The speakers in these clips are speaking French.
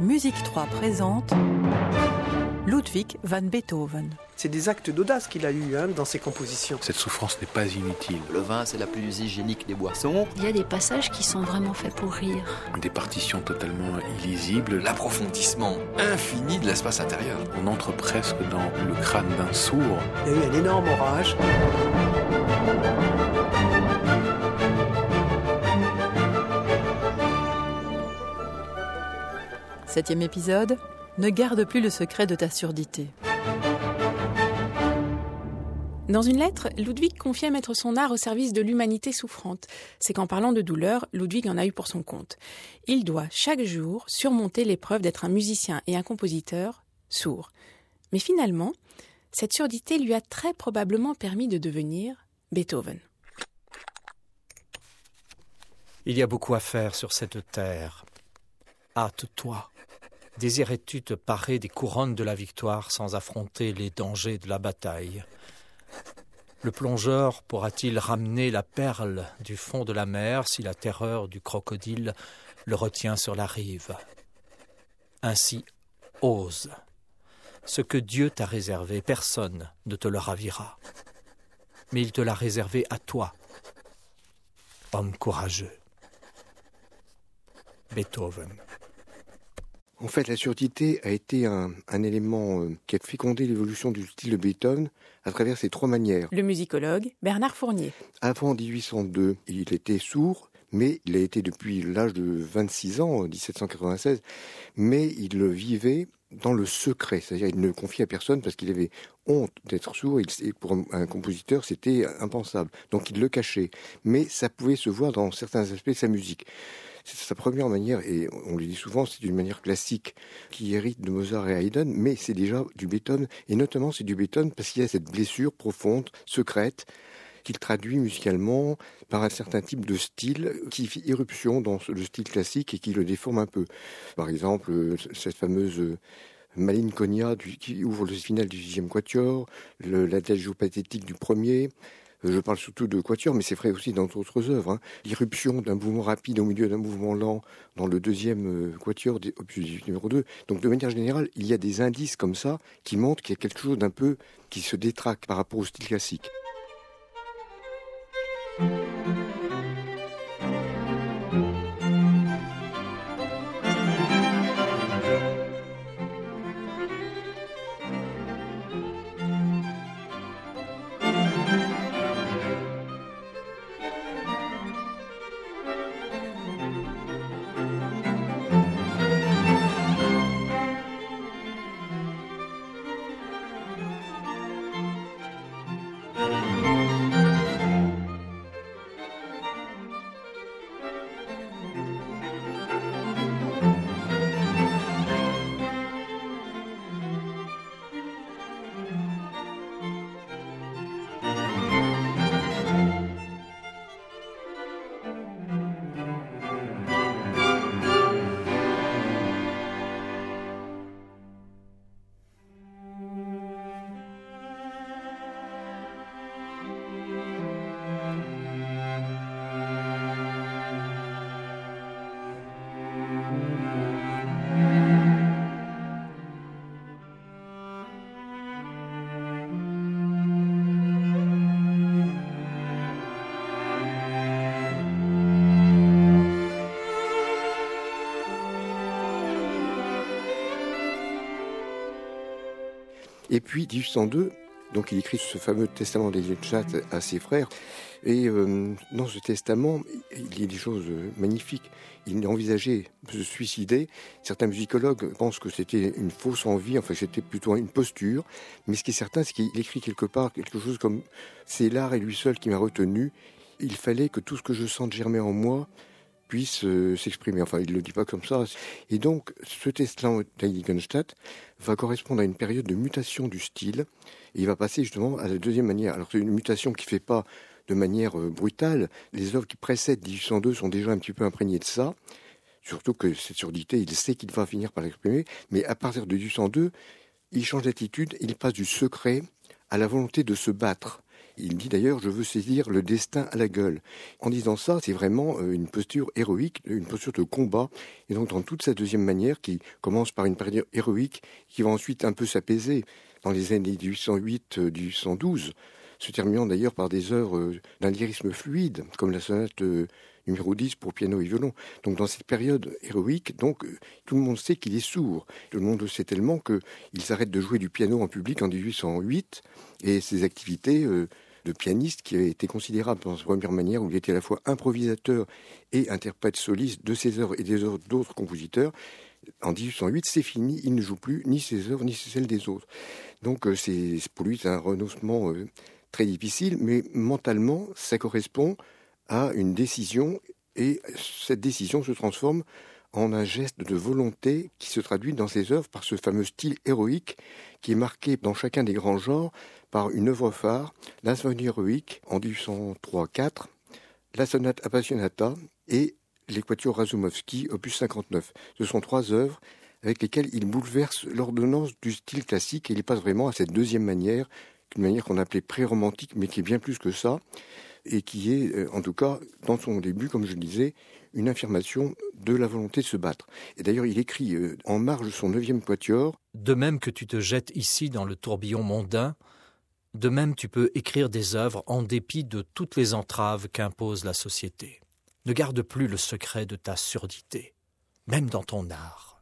Musique 3 présente Ludwig van Beethoven. C'est des actes d'audace qu'il a eu hein, dans ses compositions. Cette souffrance n'est pas inutile. Le vin, c'est la plus hygiénique des boissons. Il y a des passages qui sont vraiment faits pour rire. Des partitions totalement illisibles. L'approfondissement infini de l'espace intérieur. On entre presque dans le crâne d'un sourd. Il y a eu un énorme orage. Septième épisode, ne garde plus le secret de ta surdité. Dans une lettre, Ludwig confiait mettre son art au service de l'humanité souffrante. C'est qu'en parlant de douleur, Ludwig en a eu pour son compte. Il doit chaque jour surmonter l'épreuve d'être un musicien et un compositeur sourd. Mais finalement, cette surdité lui a très probablement permis de devenir Beethoven. Il y a beaucoup à faire sur cette terre. Hâte-toi. Désirais-tu te parer des couronnes de la victoire sans affronter les dangers de la bataille? Le plongeur pourra-t-il ramener la perle du fond de la mer si la terreur du crocodile le retient sur la rive? Ainsi, ose. Ce que Dieu t'a réservé, personne ne te le ravira. Mais il te l'a réservé à toi, homme courageux. Beethoven. En fait, la surdité a été un, un élément euh, qui a fécondé l'évolution du style de Beethoven à travers ces trois manières. Le musicologue Bernard Fournier. Avant 1802, il était sourd, mais il a été depuis l'âge de 26 ans, 1796, mais il le vivait dans le secret, c'est-à-dire il ne le confiait à personne parce qu'il avait honte d'être sourd, et pour un, compositeur c'était impensable, donc il le cachait, mais ça pouvait se voir dans certains aspects de sa musique. C'est sa première manière, et on le dit souvent, c'est une manière classique qui hérite de Mozart et Haydn, mais c'est déjà du Beethoven, et notamment c'est du Beethoven parce qu'il y a cette blessure profonde, secrète, qu'il traduit musicalement par un certain type de style qui fait irruption dans le style classique et qui le déforme un peu. Par exemple, cette fameuse Malinconia qui ouvre le final du sixième quatuor, l'adagio pathétique du premier, je parle surtout de Quatuor, mais c'est vrai aussi dans d'autres œuvres. Hein. L'irruption d'un mouvement rapide au milieu d'un mouvement lent dans le deuxième euh, Quatuor, opus 18 numéro 2. Donc de manière générale, il y a des indices comme ça qui montrent qu'il y a quelque chose d'un peu qui se détraque par rapport au style classique. Thank you. Et puis 1802, donc il écrit ce fameux testament des Chat à ses frères. Et euh, dans ce testament, il y a des choses magnifiques. Il envisageait de se suicider. Certains musicologues pensent que c'était une fausse envie, enfin c'était plutôt une posture. Mais ce qui est certain, c'est qu'il écrit quelque part quelque chose comme c'est l'art et lui seul qui m'a retenu. Il fallait que tout ce que je sente germer en moi puisse euh, s'exprimer. Enfin, il ne le dit pas comme ça. Et donc, ce testament d'Heiligenstadt va correspondre à une période de mutation du style. Il va passer justement à la deuxième manière. Alors, c'est une mutation qui ne fait pas de manière euh, brutale. Les œuvres qui précèdent 1802 sont déjà un petit peu imprégnées de ça. Surtout que cette surdité, il sait qu'il va finir par l'exprimer. Mais à partir de 1802, il change d'attitude. Il passe du secret à la volonté de se battre. Il dit d'ailleurs Je veux saisir le destin à la gueule. En disant ça, c'est vraiment euh, une posture héroïque, une posture de combat. Et donc, dans toute sa deuxième manière, qui commence par une période héroïque, qui va ensuite un peu s'apaiser dans les années 1808-1812, se terminant d'ailleurs par des œuvres euh, d'un lyrisme fluide, comme la sonate euh, numéro 10 pour piano et violon. Donc dans cette période héroïque, donc euh, tout le monde sait qu'il est sourd. Tout le monde le sait tellement qu'il s'arrête de jouer du piano en public en 1808 et ses activités de pianiste qui avait été considérable dans sa première manière où il était à la fois improvisateur et interprète soliste de ses œuvres et des œuvres d'autres compositeurs. En 1808, c'est fini, il ne joue plus ni ses œuvres ni celles des autres. Donc c'est pour lui un renoncement très difficile, mais mentalement, ça correspond à une décision et cette décision se transforme en un geste de volonté qui se traduit dans ses œuvres par ce fameux style héroïque qui est marqué dans chacun des grands genres par une œuvre phare, la héroïque en 1803-4, la sonate Appassionata et l'équature Razumovsky, opus 59. Ce sont trois œuvres avec lesquelles il bouleverse l'ordonnance du style classique et il passe vraiment à cette deuxième manière une manière qu'on appelait pré-romantique, mais qui est bien plus que ça, et qui est, euh, en tout cas, dans son début, comme je le disais, une affirmation de la volonté de se battre. Et d'ailleurs, il écrit euh, en marge son neuvième quatuor De même que tu te jettes ici dans le tourbillon mondain, de même tu peux écrire des œuvres en dépit de toutes les entraves qu'impose la société. Ne garde plus le secret de ta surdité, même dans ton art.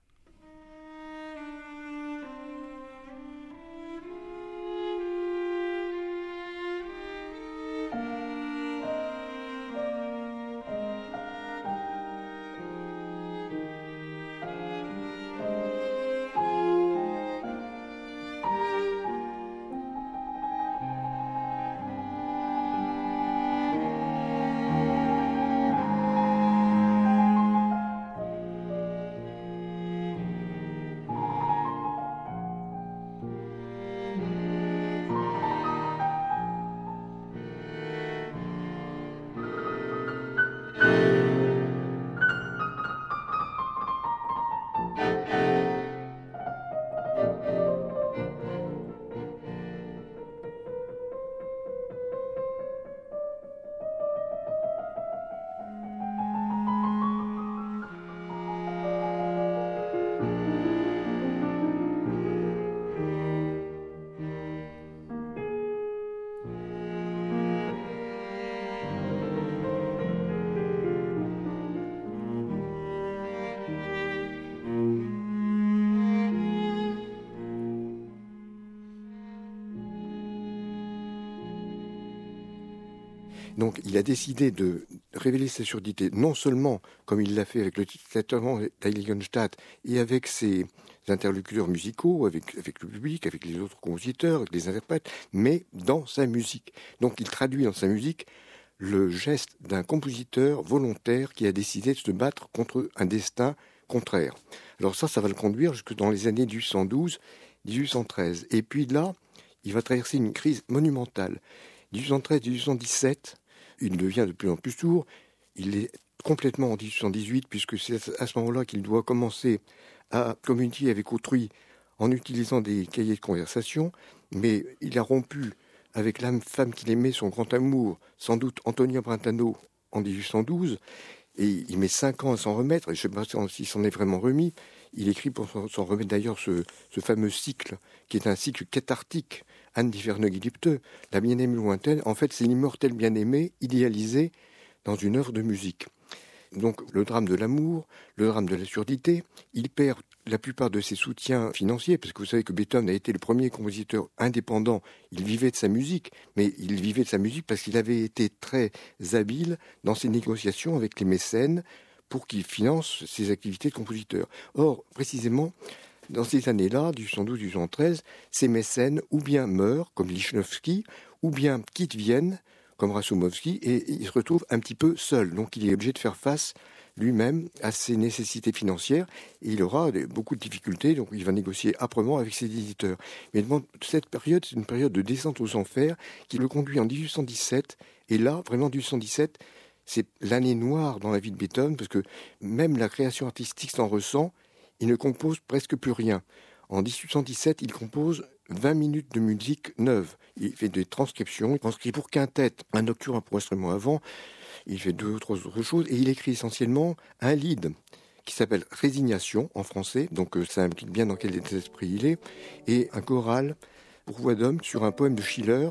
Donc il a décidé de révéler sa surdité, non seulement comme il l'a fait avec le titulatement d'Heiligenstadt et avec ses interlocuteurs musicaux, avec, avec le public, avec les autres compositeurs, avec les interprètes, mais dans sa musique. Donc il traduit dans sa musique le geste d'un compositeur volontaire qui a décidé de se battre contre un destin contraire. Alors ça, ça va le conduire jusque dans les années 1812, 1813. Et puis là, il va traverser une crise monumentale. 1813-1817, il devient de plus en plus sourd. Il est complètement en 1818, puisque c'est à ce moment-là qu'il doit commencer à communiquer avec autrui en utilisant des cahiers de conversation, mais il a rompu avec la femme qu'il aimait, son grand amour, sans doute Antonia Brentano, en 1812, et il met cinq ans à s'en remettre, et je ne sais pas s'il s'en est vraiment remis. Il écrit pour s'en remettre d'ailleurs ce, fameux cycle, qui est un cycle cathartique Anne d'Iverneuil-Lipte, la bien-aimée lointaine, en fait, c'est l'immortel bien-aimé idéalisé dans une œuvre de musique. Donc le drame de l'amour, le drame de la surdité, il perd la plupart de ses soutiens financiers, parce que vous savez que Beethoven a été le premier compositeur indépendant, il vivait de sa musique, mais il vivait de sa musique parce qu'il avait été très habile dans ses négociations avec les mécènes pour qu'il finance ses activités de compositeur. Or, précisément, dans ces années-là, du 112-113, ces mécènes ou bien meurent, comme Lichnowsky, ou bien quittent Vienne, comme Rasumovsky, et il se retrouve un petit peu seul. Donc il est obligé de faire face lui-même à ses nécessités financières et il aura beaucoup de difficultés, donc il va négocier âprement avec ses éditeurs. Mais cette période, c'est une période de descente aux enfers qui le conduit en 1817, et là, vraiment 1817, c'est l'année noire dans la vie de Beethoven, parce que même la création artistique s'en ressent, il ne compose presque plus rien. En 1817, il compose 20 minutes de musique neuve. Il fait des transcriptions, il transcrit pour quintette, un nocturne pour instrument avant, il fait deux ou trois autres choses, et il écrit essentiellement un lead qui s'appelle Résignation en français, donc euh, ça implique bien dans quel état d'esprit il est, et un choral pour voix d'homme sur un poème de Schiller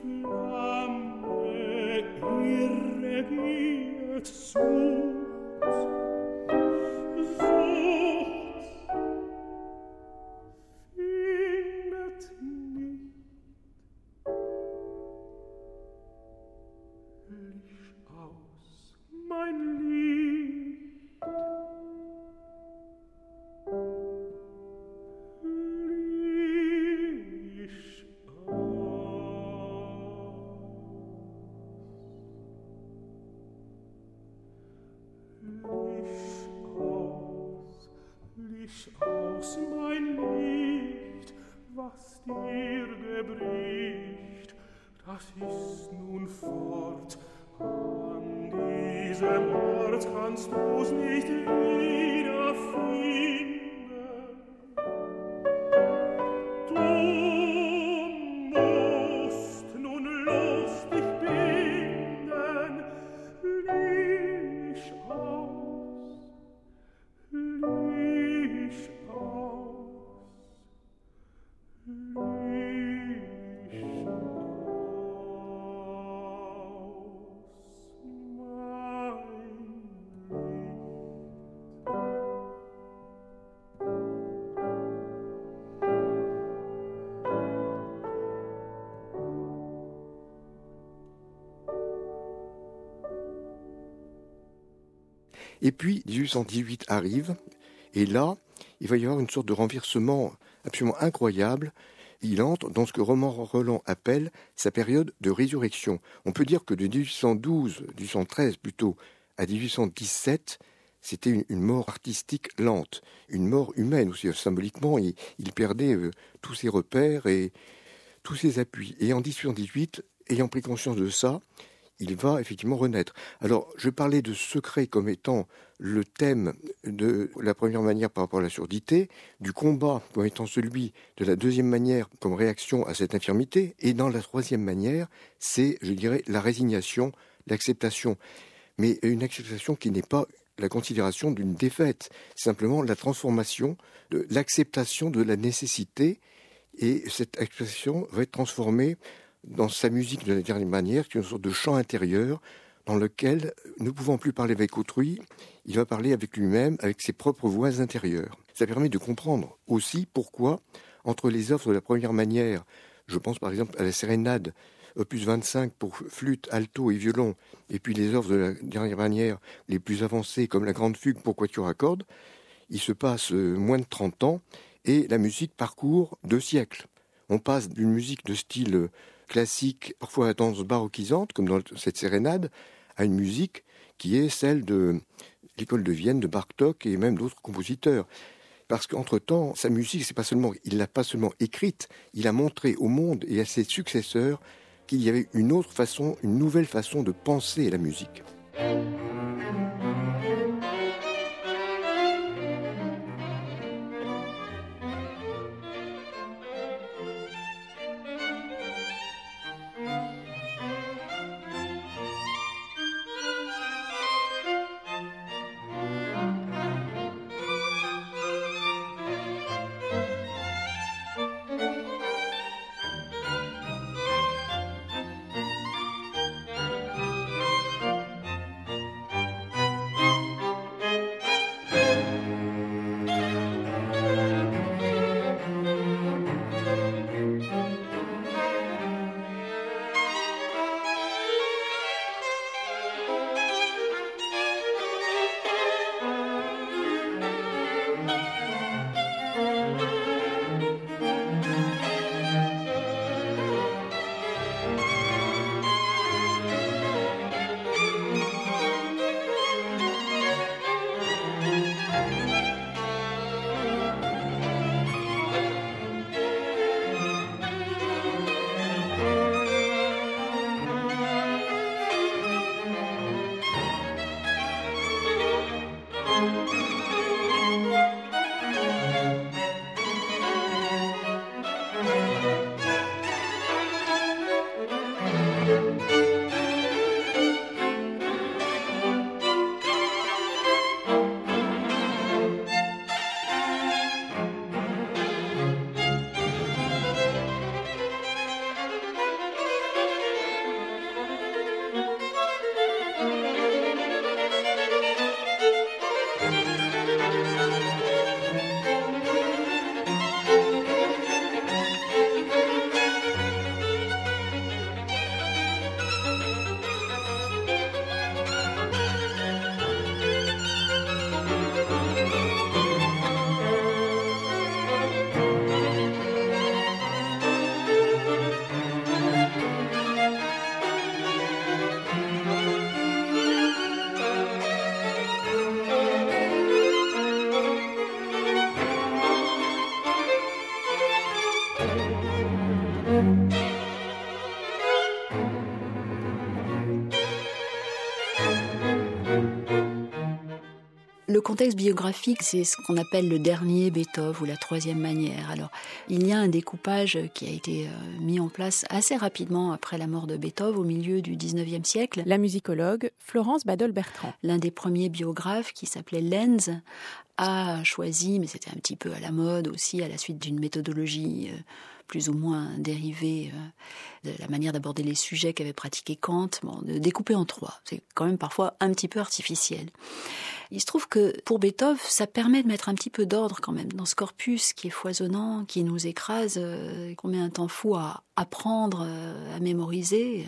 Flamme irregiert, so once more. Et puis 1818 arrive, et là, il va y avoir une sorte de renversement absolument incroyable. Il entre dans ce que Roman Roland appelle sa période de résurrection. On peut dire que de 1812, 1813 plutôt, à 1817, c'était une, mort artistique lente, une mort humaine aussi. Symboliquement, il, il perdait euh, tous ses repères et tous ses appuis. Et en 1818, ayant pris conscience de ça, il va effectivement renaître. Alors, je parlais de secret comme étant le thème de la première manière par rapport à la surdité, du combat comme étant celui de la deuxième manière comme réaction à cette infirmité, et dans la troisième manière, c'est, je dirais, la résignation, l'acceptation. Mais une acceptation qui n'est pas la considération d'une défaite, simplement la transformation, de l'acceptation de la nécessité, et cette acceptation va être transformée dans sa musique de la dernière manière, qui est une sorte de chant intérieur dans lequel, ne pouvant plus parler avec autrui, il va parler avec lui-même, avec ses propres voix intérieures. Ça permet de comprendre aussi pourquoi, entre les œuvres de la première manière, je pense par exemple à la sérénade, opus 25 pour flûte, alto et violon, et puis les œuvres de la dernière manière les plus avancées comme la grande fugue pour quatuor à cordes, il se passe euh, moins de 30 ans et la musique parcourt deux siècles. On passe d'une musique de style euh, classique, parfois à danse baroquisante, comme dans cette sérénade, à une musique qui est celle de l'école de Vienne, de Bartok et même d'autres compositeurs. Parce qu'entre-temps, sa musique, c'est pas seulement, il l'a pas seulement écrite, il a montré au monde et à ses successeurs qu'il y avait une autre façon, une nouvelle façon de penser la musique. Contexte biographique, c'est ce qu'on appelle le dernier Beethoven ou la troisième manière. Alors, il y a un découpage qui a été euh, mis en place assez rapidement après la mort de Beethoven au milieu du 19e siècle. La musicologue Florence Badol-Bertrand. L'un des premiers biographes qui s'appelait Lenz a choisi, mais c'était un petit peu à la mode aussi, à la suite d'une méthodologie euh, plus ou moins dérivée euh, de la manière d'aborder les sujets qu'avait pratiqué Kant, de découper en trois. C'est quand même parfois un petit peu artificiel. Il se trouve que pour Beethoven, ça permet de mettre un petit peu d'ordre quand même dans ce corpus qui est foisonnant, qui nous écrase, euh, qu'on met un temps fou à apprendre, euh, à mémoriser.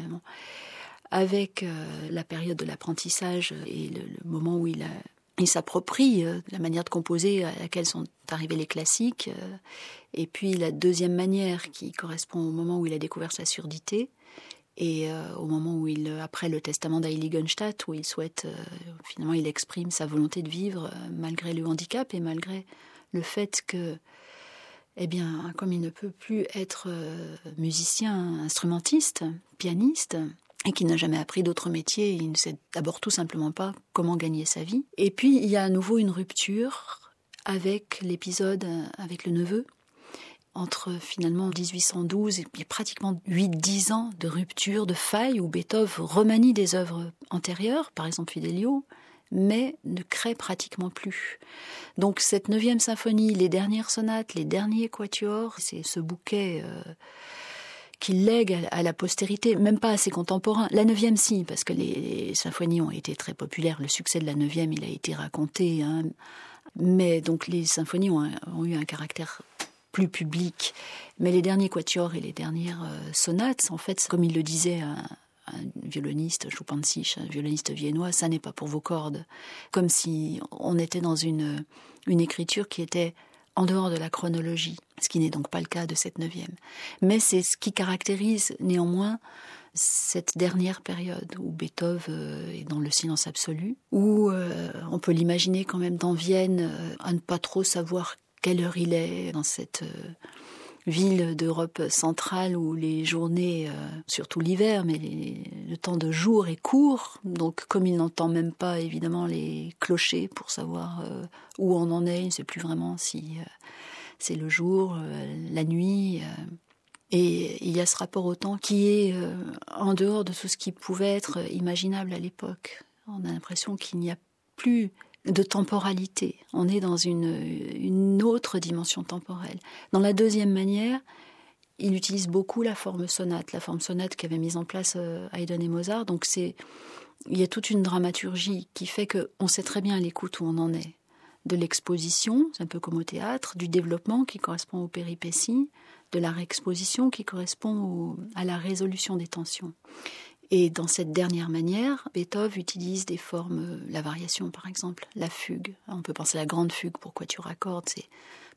Avec la période de l'apprentissage et le, moment où il, il s'approprie la manière de composer à laquelle sont arrivés les classiques, et puis la deuxième manière qui correspond au moment où il a découvert sa surdité et euh, au moment où il, après le testament d'Heiligenstadt, où il souhaite, euh, finalement, il exprime sa volonté de vivre euh, malgré le handicap et malgré le fait que, eh bien, comme il ne peut plus être musicien, instrumentiste, pianiste, et qu'il n'a jamais appris d'autres métiers, il ne sait d'abord tout simplement pas comment gagner sa vie. Et puis, il y a à nouveau une rupture avec l'épisode avec le neveu, entre finalement 1812 et pratiquement 8-10 ans de rupture, de faille, où Beethoven remanie des œuvres antérieures, par exemple Fidelio, mais ne crée pratiquement plus. Donc cette neuvième symphonie, les dernières sonates, les derniers quatuors, c'est ce bouquet euh, qu'il lègue à la postérité, même pas à ses contemporains. La neuvième, si, parce que les, symphonies ont été très populaires. Le succès de la neuvième, il a été raconté. Hein. Mais donc les symphonies ont, eu un caractère plus public. Mais les derniers quatuors et les dernières euh, sonates, en fait, comme il le disait un, violoniste, Choupansich, un violoniste viennois, ça n'est pas pour vos cordes. Comme si on était dans une, une écriture qui était en dehors de la chronologie, ce qui n'est donc pas le cas de cette neuvième. Mais c'est ce qui caractérise néanmoins cette dernière période où Beethoven euh, est dans le silence absolu, où euh, on peut l'imaginer quand même dans Vienne à ne pas trop savoir quelle heure il est dans cette euh, ville d'Europe centrale où les journées, euh, surtout l'hiver, mais le temps de jour est court. Donc comme il n'entend même pas évidemment les clochers pour savoir euh, où on en est, il ne sait plus vraiment si c'est le jour, la nuit. et il y a ce rapport au temps qui est en dehors de tout ce qui pouvait être imaginable à l'époque. On a l'impression qu'il n'y a plus de temporalité. On est dans une, autre dimension temporelle. Dans la deuxième manière, il utilise beaucoup la forme sonate, la forme sonate qu'avait mise en place euh, Haydn et Mozart. Donc c'est, il y a toute une dramaturgie qui fait qu'on sait très bien à l'écoute où on en est. De l'exposition, c'est un peu comme au théâtre, du développement qui correspond aux péripéties, de la réexposition qui correspond à la résolution des tensions. Et dans cette dernière manière, Beethoven utilise des formes, euh, la variation par exemple, la fugue. On peut penser à la grande fugue pour tu raccordes, c'est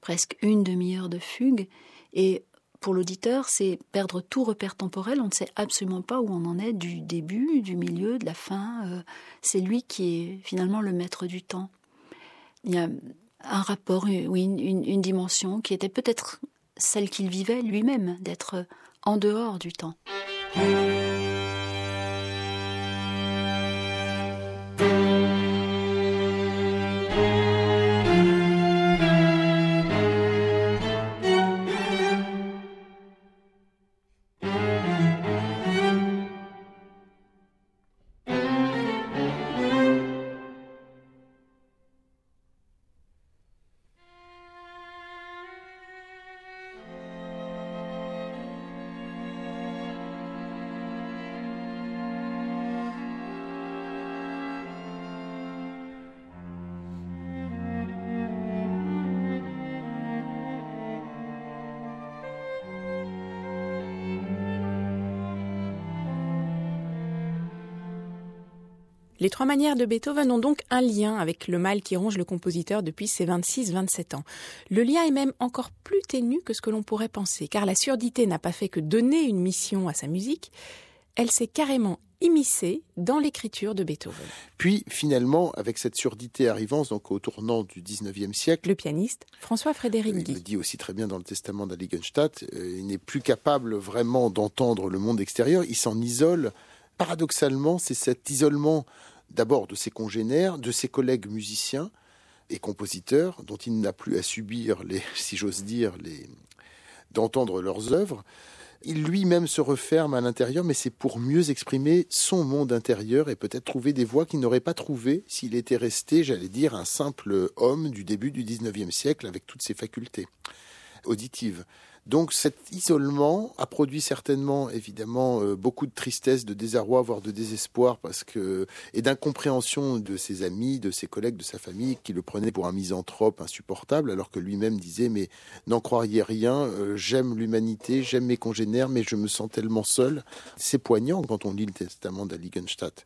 presque une demi-heure de fugue. Et pour l'auditeur, c'est perdre tout repère temporel. On ne sait absolument pas où on en est du début, du milieu, de la fin. Euh, c'est lui qui est finalement le maître du temps. Il y a un rapport, oui, une dimension qui était peut-être celle qu'il vivait lui-même, d'être en dehors du temps. Les trois manières de Beethoven ont donc un lien avec le mal qui ronge le compositeur depuis ses 26-27 ans. Le lien est même encore plus ténu que ce que l'on pourrait penser, car la surdité n'a pas fait que donner une mission à sa musique, elle s'est carrément immiscée dans l'écriture de Beethoven. Puis finalement, avec cette surdité arrivant donc au tournant du 19e siècle, le pianiste François Frédéric Guy. Il le dit aussi très bien dans le testament d'Aligenstadt, euh, il n'est plus capable vraiment d'entendre le monde extérieur, il s'en isole. Paradoxalement, c'est cet isolement d'abord de ses congénères, de ses collègues musiciens, et compositeur, dont il n'a plus à subir, les, si j'ose dire, les, d'entendre leurs œuvres. Il lui-même se referme à l'intérieur, mais c'est pour mieux exprimer son monde intérieur et peut-être trouver des voix qu'il n'aurait pas trouvées s'il était resté, j'allais dire, un simple homme du début du XIXe siècle avec toutes ses facultés auditives. Donc cet isolement a produit certainement évidemment euh, beaucoup de tristesse, de désarroi, voire de désespoir parce que et d'incompréhension de ses amis, de ses collègues, de sa famille qui le prenaient pour un misanthrope insupportable alors que lui-même disait mais n'en croyez rien, euh, j'aime l'humanité, j'aime mes congénères mais je me sens tellement seul. C'est poignant quand on lit le testament d'Aligenstadt.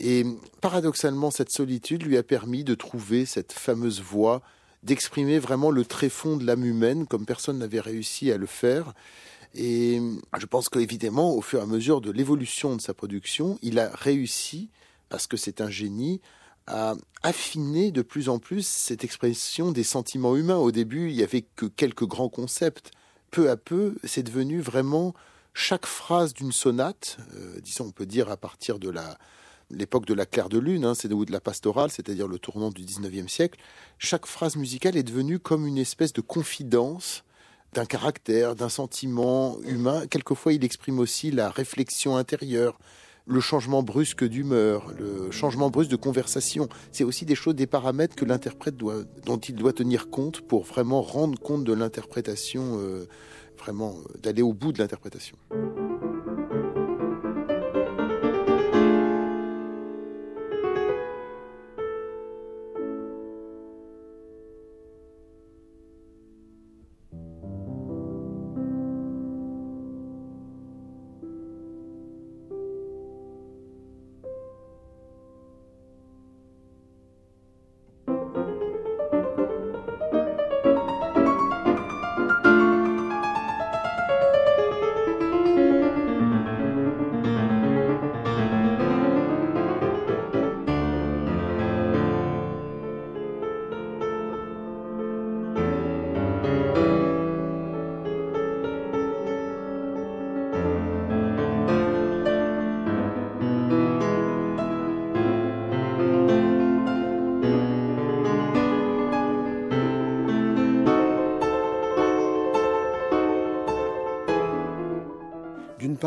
Et paradoxalement, cette solitude lui a permis de trouver cette fameuse voix d'exprimer vraiment le tréfonds de l'âme humaine comme personne n'avait réussi à le faire. Et je pense qu'évidemment, au fur et à mesure de l'évolution de sa production, il a réussi, parce que c'est un génie, à affiner de plus en plus cette expression des sentiments humains. Au début, il n'y avait que quelques grands concepts. Peu à peu, c'est devenu vraiment chaque phrase d'une sonate, euh, disons, on peut dire à partir de la, l'époque de la claire de lune, hein, c'est de la pastorale, c'est-à-dire le tournant du 19e siècle, chaque phrase musicale est devenue comme une espèce de confidence d'un caractère, d'un sentiment humain. Quelquefois, il exprime aussi la réflexion intérieure, le changement brusque d'humeur, le changement brusque de conversation. C'est aussi des choses, des paramètres que l'interprète doit, dont il doit tenir compte pour vraiment rendre compte de l'interprétation, euh, vraiment euh, d'aller au bout de l'interprétation.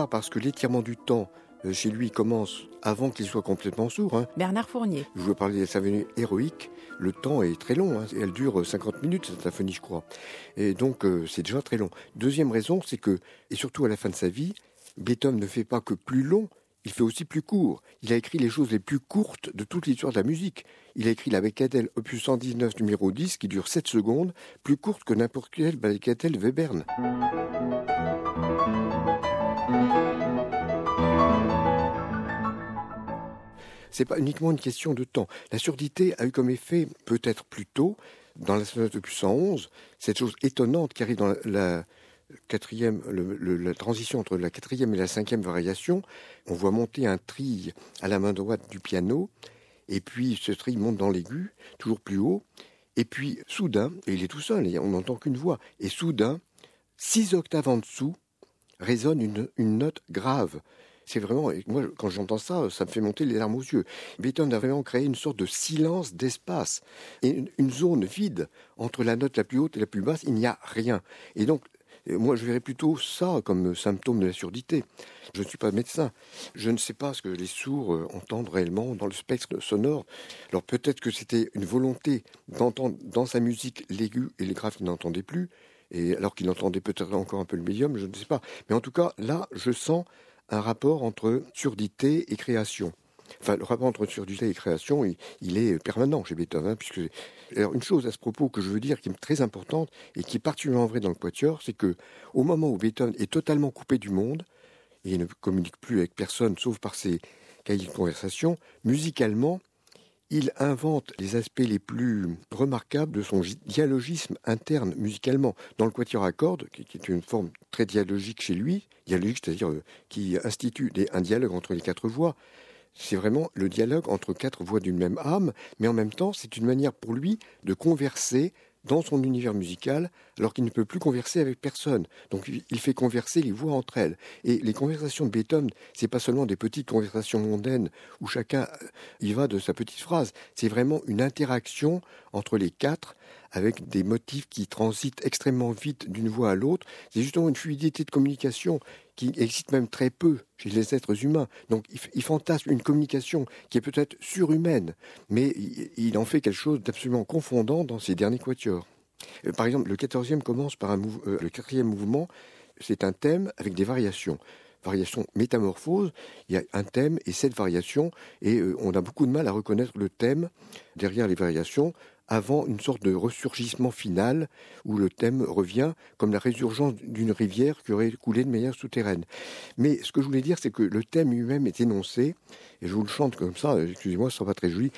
Parce que l'étirement du temps euh, chez lui commence avant qu'il soit complètement sourd. Hein. Bernard Fournier. Je veux parler de sa symphonie héroïque. Le temps est très long. Hein. Elle dure 50 minutes, cette symphonie, je crois. Et donc, euh, c'est déjà très long. Deuxième raison, c'est que, et surtout à la fin de sa vie, Beethoven ne fait pas que plus long, il fait aussi plus court. Il a écrit les choses les plus courtes de toute l'histoire de la musique. Il a écrit la Bagatelle opus 119 numéro 10 qui dure 7 secondes, plus courte que n'importe quelle Bagatelle Webern. C'est pas uniquement une question de temps. La surdité a eu comme effet, peut-être plus tôt, dans la sonate opus 111, cette chose étonnante qui arrive dans la, quatrième, la transition entre la quatrième et la cinquième variation, on voit monter un tri à la main droite du piano, et puis ce tri monte dans l'aigu, toujours plus haut, et puis soudain, et il est tout seul, on n'entend qu'une voix, et soudain, six octaves en dessous, résonne une note grave. C'est vraiment, moi, quand j'entends ça, ça me fait monter les larmes aux yeux. Beethoven a vraiment créé une sorte de silence d'espace et une, zone vide entre la note la plus haute et la plus basse. Il n'y a rien. Et donc, euh, moi, je verrais plutôt ça comme symptôme de la surdité. Je ne suis pas médecin. Je ne sais pas ce que les sourds euh, entendent réellement dans le spectre sonore. Alors peut-être que c'était une volonté d'entendre dans sa musique l'aigu et le grave qu'il n'entendait plus, et alors qu'il entendait peut-être encore un peu le médium, je ne sais pas. Mais en tout cas, là, je sens un rapport entre surdité et création. Enfin, le rapport entre surdité et création, il, est permanent chez Beethoven. Hein, puisque... Une chose à ce propos que je veux dire qui est très importante et qui est particulièrement vraie dans le Quatuor, c'est que au moment où Beethoven est totalement coupé du monde, et ne communique plus avec personne sauf par ses cahiers de conversation, musicalement, il invente les aspects les plus remarquables de son dialogisme interne musicalement. Dans le quatuor à cordes, qui, est une forme très dialogique chez lui, dialogique, c'est-à-dire euh, qui institue un dialogue entre les quatre voix, c'est vraiment le dialogue entre quatre voix d'une même âme, mais en même temps, c'est une manière pour lui de converser dans son univers musical alors qu'il ne peut plus converser avec personne. Donc il fait converser les voix entre elles. Et les conversations de Beethoven, c'est pas seulement des petites conversations mondaines où chacun euh, y va de sa petite phrase, c'est vraiment une interaction entre les quatre avec des motifs qui transitent extrêmement vite d'une voix à l'autre. C'est justement une fluidité de communication qui existe même très peu chez les êtres humains. Donc il, fantasme une communication qui est peut-être surhumaine, mais il, en fait quelque chose d'absolument confondant dans ses derniers quatuors. Euh, par exemple, le quatorzième commence par un euh, le quatrième mouvement, c'est un thème avec des variations variations métamorphose, il y a un thème et sept variations, et euh, on a beaucoup de mal à reconnaître le thème derrière les variations avant une sorte de ressurgissement final où le thème revient comme la résurgence d'une rivière qui aurait coulé de manière souterraine. Mais ce que je voulais dire, c'est que le thème lui-même est énoncé, et je vous le chante comme ça, excusez-moi, ce sera pas très joli.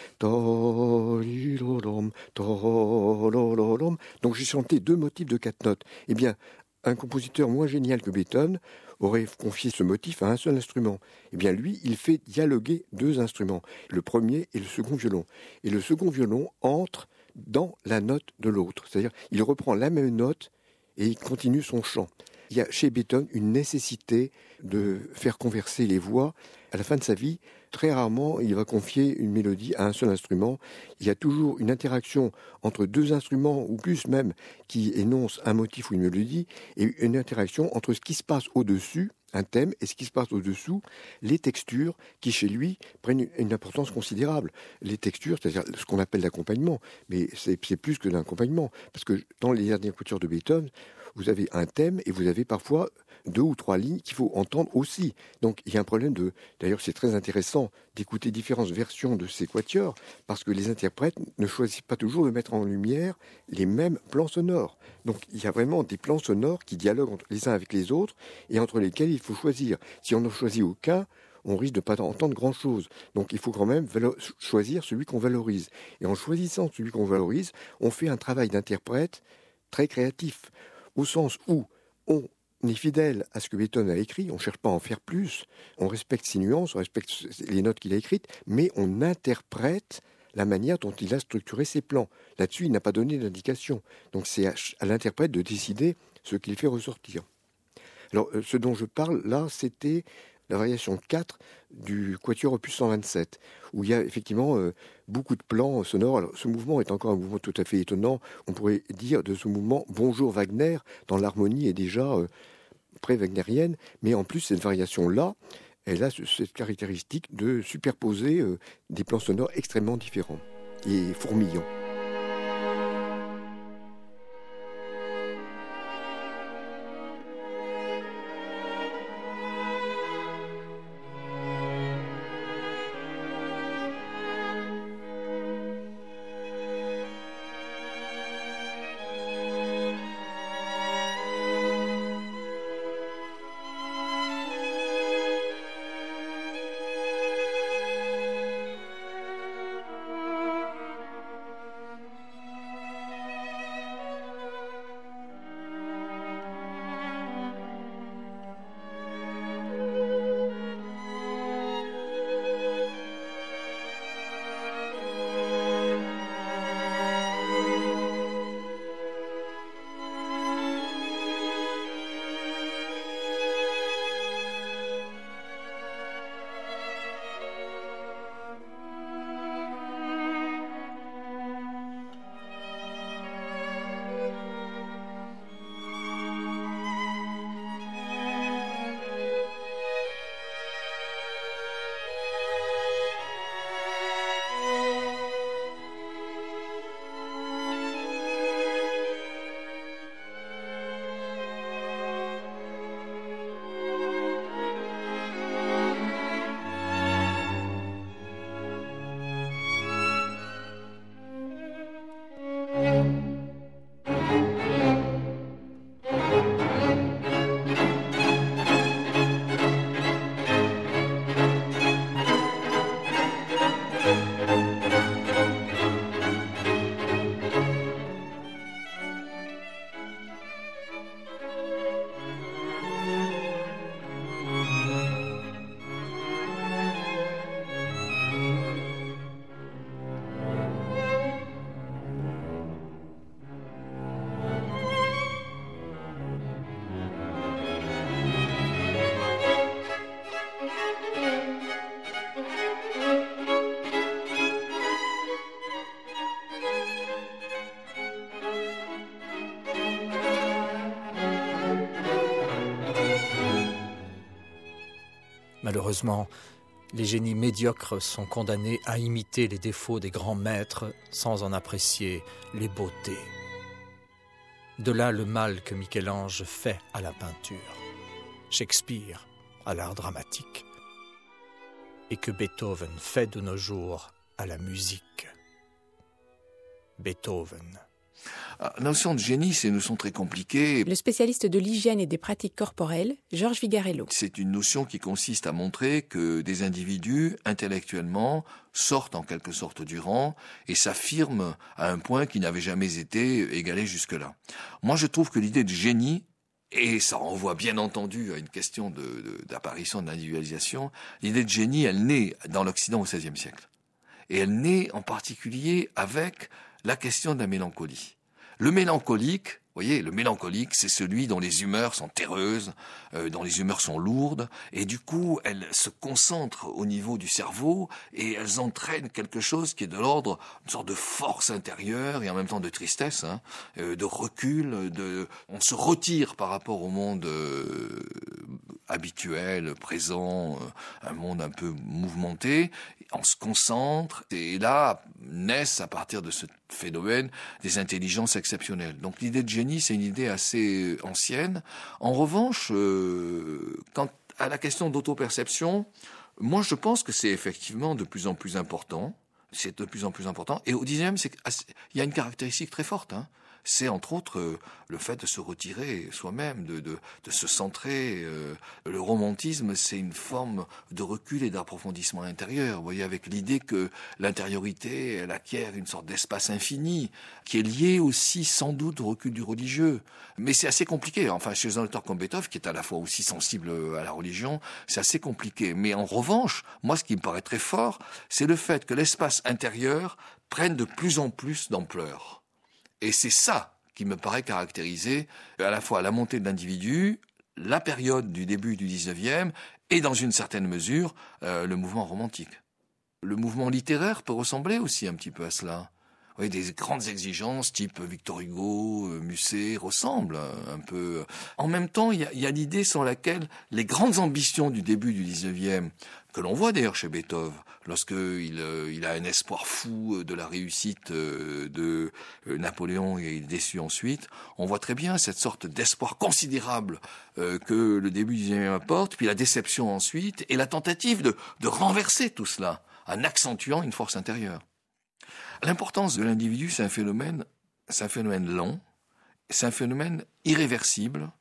Donc j'ai chanté deux motifs de quatre notes. Eh bien, un compositeur moins génial que Beethoven aurait confié ce motif à un seul instrument. Eh bien, lui, il fait dialoguer deux instruments, le premier et le second violon. Et le second violon entre dans la note de l'autre. C'est-à-dire, il reprend la même note et il continue son chant. Il y a chez Beethoven une nécessité de faire converser les voix. À la fin de sa vie, très rarement, il va confier une mélodie à un seul instrument. Il y a toujours une interaction entre deux instruments, ou plus même, qui énoncent un motif ou une mélodie, et une interaction entre ce qui se passe au-dessus, un thème, et ce qui se passe au-dessous, les textures qui, chez lui, prennent une importance considérable. Les textures, c'est-à-dire ce qu'on appelle l'accompagnement, mais c'est plus que l'accompagnement, parce que dans les dernières coutures de Beethoven, vous avez un thème et vous avez parfois deux ou trois lignes qu'il faut entendre aussi. Donc il y a un problème de... D'ailleurs c'est très intéressant d'écouter différentes versions de ces quatuors parce que les interprètes ne choisissent pas toujours de mettre en lumière les mêmes plans sonores. Donc il y a vraiment des plans sonores qui dialoguent les uns avec les autres et entre lesquels il faut choisir. Si on n'en choisit aucun, on risque de ne pas entendre grand-chose. Donc il faut quand même choisir celui qu'on valorise. Et en choisissant celui qu'on valorise, on fait un travail d'interprète très créatif au sens où on est fidèle à ce que Beethoven a écrit, on ne cherche pas à en faire plus, on respecte ses nuances, on respecte les notes qu'il a écrites, mais on interprète la manière dont il a structuré ses plans. Là-dessus, il n'a pas donné d'indication. Donc c'est à, l'interprète de décider ce qu'il fait ressortir. Alors, euh, ce dont je parle là, c'était la variation 4 du Quatuor opus 127, où il y a effectivement euh, beaucoup de plans sonores. Alors, ce mouvement est encore un mouvement tout à fait étonnant. On pourrait dire de ce mouvement Bonjour Wagner, dans l'harmonie est déjà euh, pré-wagnerienne, mais en plus, cette variation-là, elle a cette caractéristique de superposer euh, des plans sonores extrêmement différents et fourmillants. Malheureusement, les génies médiocres sont condamnés à imiter les défauts des grands maîtres sans en apprécier les beautés. De là le mal que Michel-Ange fait à la peinture, Shakespeare à l'art dramatique, et que Beethoven fait de nos jours à la musique. Beethoven. La notion de génie, c'est une notion très compliquée. Le spécialiste de l'hygiène et des pratiques corporelles, Georges Vigarello. C'est une notion qui consiste à montrer que des individus, intellectuellement, sortent en quelque sorte du rang et s'affirment à un point qui n'avait jamais été égalé jusque-là. Moi, je trouve que l'idée de génie et ça renvoie bien entendu à une question d'apparition de, l'individualisation. L'idée de génie, elle naît dans l'Occident au XVIe siècle. Et elle naît en particulier avec la question de la mélancolie. Le mélancolique, vous voyez, le mélancolique, c'est celui dont les humeurs sont terreuses, euh, dont les humeurs sont lourdes, et du coup, elles se concentrent au niveau du cerveau et elles entraînent quelque chose qui est de l'ordre d'une sorte de force intérieure et en même temps de tristesse, hein, euh, de recul, de, on se retire par rapport au monde euh, habituel, présent, un monde un peu mouvementé, on se concentre et là naissent à partir de ce phénomène des intelligences exceptionnelles. Donc l'idée de génie, c'est une idée assez ancienne. En revanche, euh, quant à la question d'autoperception, moi je pense que c'est effectivement de plus en plus important. C'est de plus en plus important. Et au dixième, c'est il y a une caractéristique très forte. Hein c'est entre autres euh, le fait de se retirer soi-même, de, de, de, se centrer. Euh, le romantisme, c'est une forme de recul et d'approfondissement intérieur. Vous voyez, avec l'idée que l'intériorité, elle acquiert une sorte d'espace infini, qui est lié aussi sans doute au recul du religieux. Mais c'est assez compliqué. Enfin, chez un auteur comme Beethoven, qui est à la fois aussi sensible à la religion, c'est assez compliqué. Mais en revanche, moi, ce qui me paraît très fort, c'est le fait que l'espace intérieur prenne de plus en plus d'ampleur. Et c'est ça qui me paraît caractériser à la fois la montée de l'individu, la période du début du 19e et dans une certaine mesure euh, le mouvement romantique. Le mouvement littéraire peut ressembler aussi un petit peu à cela. Oui, des grandes exigences type Victor Hugo, euh, Musset ressemblent un peu. En même temps, il y a, a l'idée sans laquelle les grandes ambitions du début du 19e, que l'on voit d'ailleurs chez Beethoven, lorsqu'il euh, il a un espoir fou de la réussite euh, de Napoléon et il est déçu ensuite, on voit très bien cette sorte d'espoir considérable que le début du 19e apporte, puis la déception ensuite, et la tentative de, de renverser tout cela en accentuant une force intérieure. L'importance de l'individu, c'est un phénomène, c'est un phénomène long, c'est un phénomène irréversible,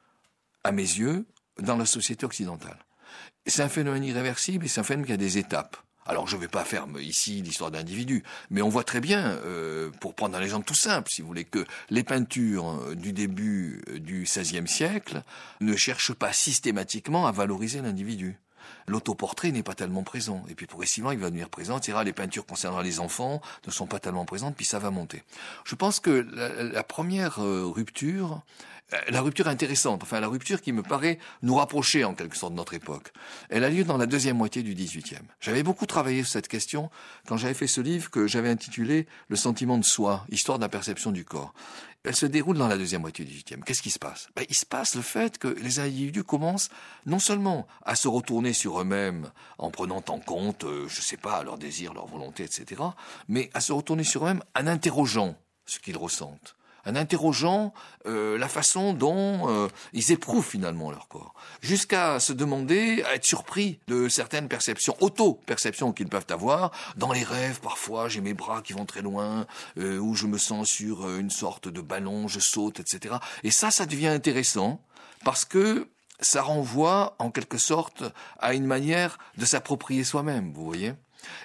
à mes yeux, dans la société occidentale. C'est un phénomène irréversible et c'est un phénomène qui a des étapes. Alors je ne vais pas faire ici l'histoire d'individus, mais on voit très bien, euh, pour prendre un exemple tout simple, si vous voulez, que les peintures euh, du début euh, du XVIe siècle ne cherchent pas systématiquement à valoriser l'individu l'autoportrait n'est pas tellement présent. Et puis progressivement, il va devenir présent, etc. Les peintures concernant les enfants ne sont pas tellement présentes, puis ça va monter. Je pense que la, première euh, rupture, euh, la rupture intéressante, enfin la rupture qui me paraît nous rapprocher en quelque sorte de notre époque, elle a lieu dans la deuxième moitié du XVIIIe. J'avais beaucoup travaillé sur cette question quand j'avais fait ce livre que j'avais intitulé Le sentiment de soi, histoire de la perception du corps elle se déroule dans la deuxième moitié du XVIIIe. Qu'est-ce qui se passe? Ben, Il se passe le fait que les individus commencent non seulement à se retourner sur eux-mêmes en prenant en compte, euh, je ne sais pas, leurs désirs, leurs volontés, etc., mais à se retourner sur eux-mêmes en interrogeant ce qu'ils ressentent en interrogeant euh, la façon dont euh, ils éprouvent finalement leur corps, jusqu'à se demander, à être surpris de certaines perceptions, auto-perceptions qu'ils peuvent avoir. Dans les rêves, parfois, j'ai mes bras qui vont très loin, euh, où je me sens sur une sorte de ballon, je saute, etc. Et ça, ça devient intéressant parce que ça renvoie en quelque sorte à une manière de s'approprier soi-même, vous voyez?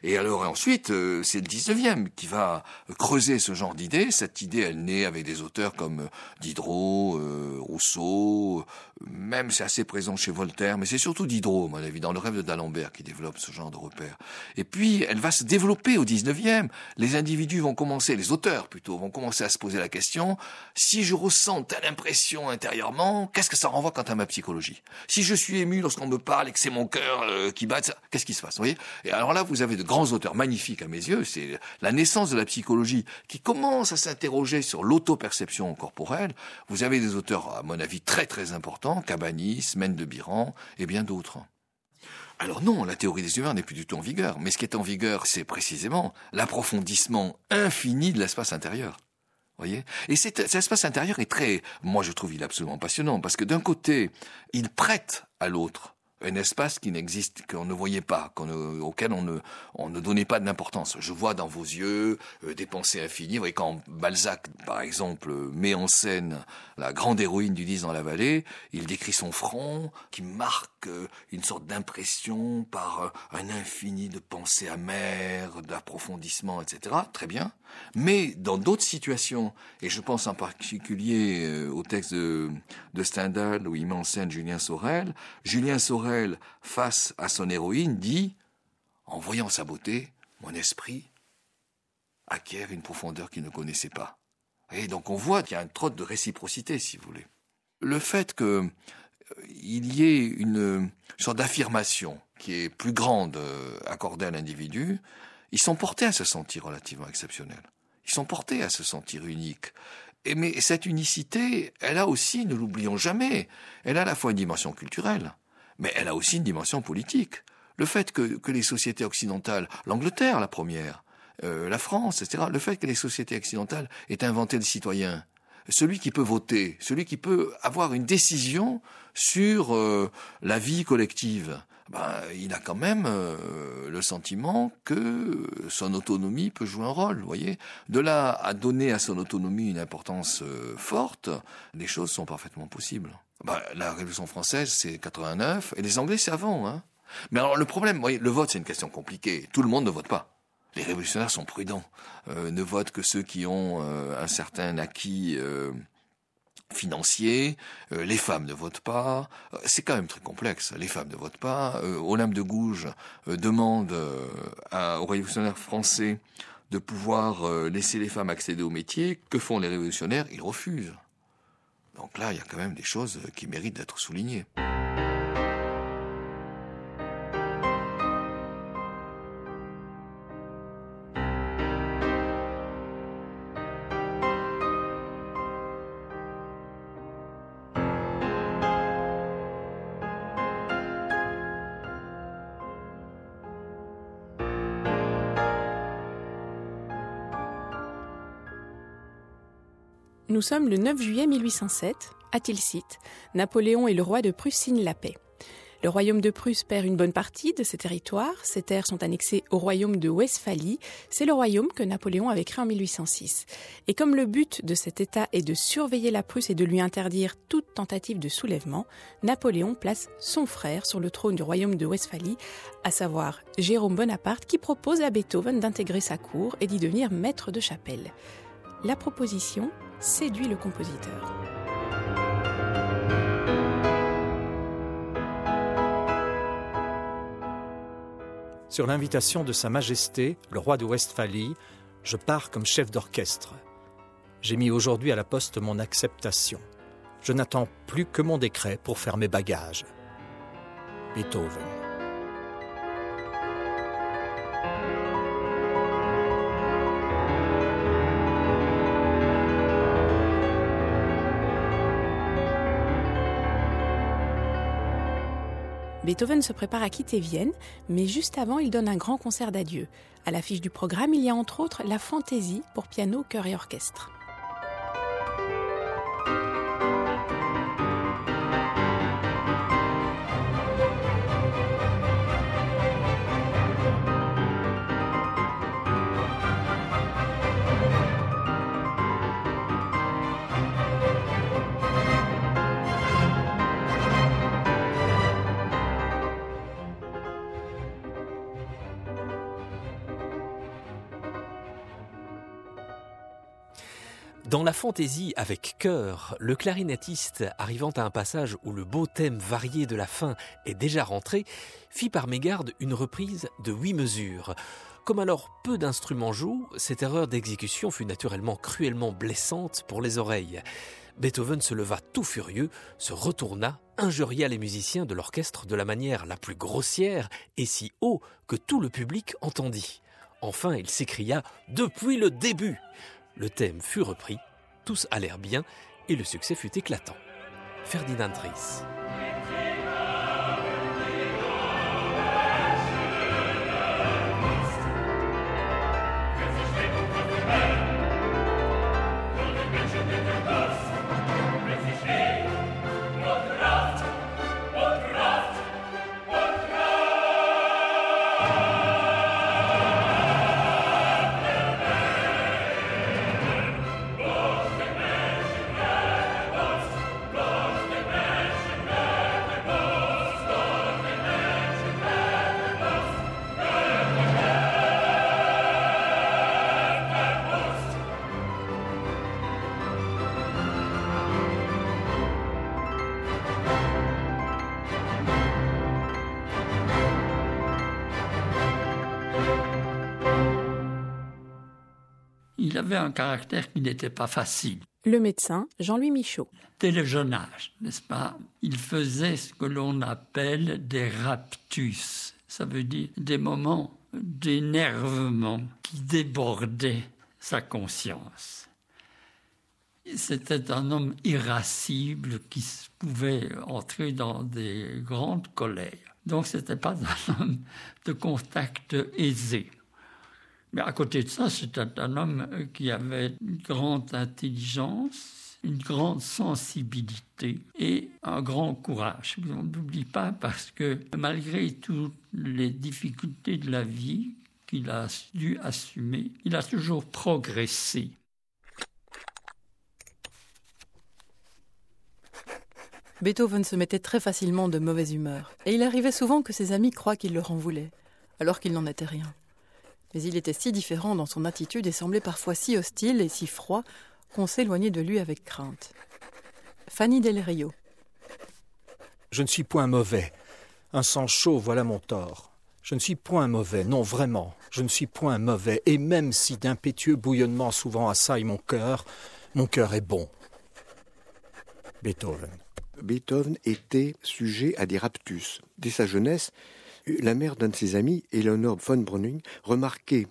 Et alors ensuite, euh, c'est le 19e qui va creuser ce genre d'idée. Cette idée, elle naît avec des auteurs comme euh, Diderot, euh, Rousseau, même c'est assez présent chez Voltaire, mais c'est surtout Diderot, à mon avis, dans le rêve de d'Alembert qui développe ce genre de repère. Et puis, elle va se développer au 19e. Les individus vont commencer, les auteurs plutôt, vont commencer à se poser la question, si je ressens telle impression intérieurement, qu'est-ce que ça renvoie quant à ma psychologie? Si je suis ému lorsqu'on me parle et que c'est mon cœur qui bat, qu'est-ce qui se passe? Vous voyez? Et alors là, vous avez de grands auteurs magnifiques à mes yeux, c'est la naissance de la psychologie qui commence à s'interroger sur l'auto-perception corporelle. Vous avez des auteurs, à mon avis, très très importants, Cabanis, Mène de Biran et bien d'autres. Alors non, la théorie des humeurs n'est plus du tout en vigueur. Mais ce qui est en vigueur, c'est précisément l'approfondissement infini de l'espace intérieur. Voyez? Et cet, cet espace intérieur est très, moi je trouve il absolument passionnant parce que d'un côté, il prête à l'autre un espace qui n'existe, qu'on ne voyait pas, auquel on ne, on ne donnait pas d'importance. Je vois dans vos yeux euh, des pensées infinies. Vous voyez, quand Balzac, par exemple, met en scène la grande héroïne du 10 dans la vallée, il décrit son front qui marque euh, une sorte d'impression par euh, un infini de pensées amères, d'approfondissement, etc. Très bien. Mais dans d'autres situations, et je pense en particulier au texte de, de Stendhal où il met en scène Julien Sorel, Julien Sorel face à son héroïne, dit En voyant sa beauté, mon esprit acquiert une profondeur qu'il ne connaissait pas. Et donc on voit qu'il y a un trot de réciprocité, si vous voulez. Le fait qu'il euh, y ait une sorte d'affirmation qui est plus grande euh, accordée à l'individu, ils sont portés à se sentir relativement exceptionnels. Ils sont portés à se sentir uniques. Et mais cette unicité, elle a aussi, ne l'oublions jamais, elle a à la fois une dimension culturelle, mais elle a aussi une dimension politique. Le fait que, que les sociétés occidentales, l'Angleterre la première, euh, la France, etc., le fait que les sociétés occidentales aient inventé le citoyen, celui qui peut voter, celui qui peut avoir une décision sur euh, la vie collective, ben, il a quand même euh, le sentiment que son autonomie peut jouer un rôle. Voyez, de là à donner à son autonomie une importance forte, les choses sont parfaitement possibles. Bah, la Révolution française, c'est 89, et les Anglais, c'est avant. Hein. Mais alors le problème, le vote, c'est une question compliquée. Tout le monde ne vote pas. Les révolutionnaires sont prudents, euh, ne votent que ceux qui ont euh, un certain acquis euh, financier. Euh, les femmes ne votent pas. C'est quand même très complexe. Les femmes ne votent pas. Olympe de Gouges demande aux révolutionnaires français de pouvoir laisser les femmes accéder au métier. Que font les révolutionnaires? Ils refusent. Donc là, il y a quand même des choses qui méritent d'être soulignées. Nous sommes le 9 juillet 1807. À Tilsit, Napoléon et le roi de Prusse signent la paix. Le royaume de Prusse perd une bonne partie de ses territoires. Ses terres sont annexées au royaume de Westphalie. C'est le royaume que Napoléon avait créé en 1806. Et comme le but de cet État est de surveiller la Prusse et de lui interdire toute tentative de soulèvement, Napoléon place son frère sur le trône du royaume de Westphalie, à savoir Jérôme Bonaparte, qui propose à Beethoven d'intégrer sa cour et d'y devenir maître de chapelle. La proposition séduit le compositeur. Sur l'invitation de Sa Majesté, le roi de Westphalie, je pars comme chef d'orchestre. J'ai mis aujourd'hui à la poste mon acceptation. Je n'attends plus que mon décret pour faire mes bagages. Beethoven. Beethoven se prépare à quitter Vienne, mais juste avant, il donne un grand concert d'adieu. À l'affiche du programme, il y a entre autres la fantaisie pour piano, chœur et orchestre. Dans la fantaisie avec cœur, le clarinettiste, arrivant à un passage où le beau thème varié de la fin est déjà rentré, fit par mégarde une reprise de huit mesures. Comme alors peu d'instruments jouent, cette erreur d'exécution fut naturellement cruellement blessante pour les oreilles. Beethoven se leva tout furieux, se retourna, injuria les musiciens de l'orchestre de la manière la plus grossière et si haut que tout le public entendit. Enfin, il s'écria Depuis le début le thème fut repris, tous allèrent bien et le succès fut éclatant. Ferdinand Ries. Il avait un caractère qui n'était pas facile. Le médecin, Jean-Louis Michaud. Dès le jeune âge, n'est-ce pas? Il faisait ce que l'on appelle des raptus. Ça veut dire des moments d'énervement qui débordaient sa conscience. C'était un homme irascible qui pouvait entrer dans des grandes colères. Donc, ce n'était pas un homme de contact aisé. Mais à côté de ça, c'était un homme qui avait une grande intelligence, une grande sensibilité et un grand courage. On n'oublie pas parce que malgré toutes les difficultés de la vie qu'il a dû assumer, il a toujours progressé. Beethoven se mettait très facilement de mauvaise humeur, et il arrivait souvent que ses amis croient qu'il leur en voulait, alors qu'il n'en était rien. Mais il était si différent dans son attitude et semblait parfois si hostile et si froid qu'on s'éloignait de lui avec crainte. Fanny Del Rio. Je ne suis point mauvais. Un sang chaud, voilà mon tort. Je ne suis point mauvais, non vraiment, je ne suis point mauvais, et même si d'impétueux bouillonnements souvent assaillent mon cœur, mon cœur est bon. Beethoven. Beethoven était sujet à des raptus. Dès sa jeunesse, la mère d'un de ses amis, Eleanor von Browning, remarquait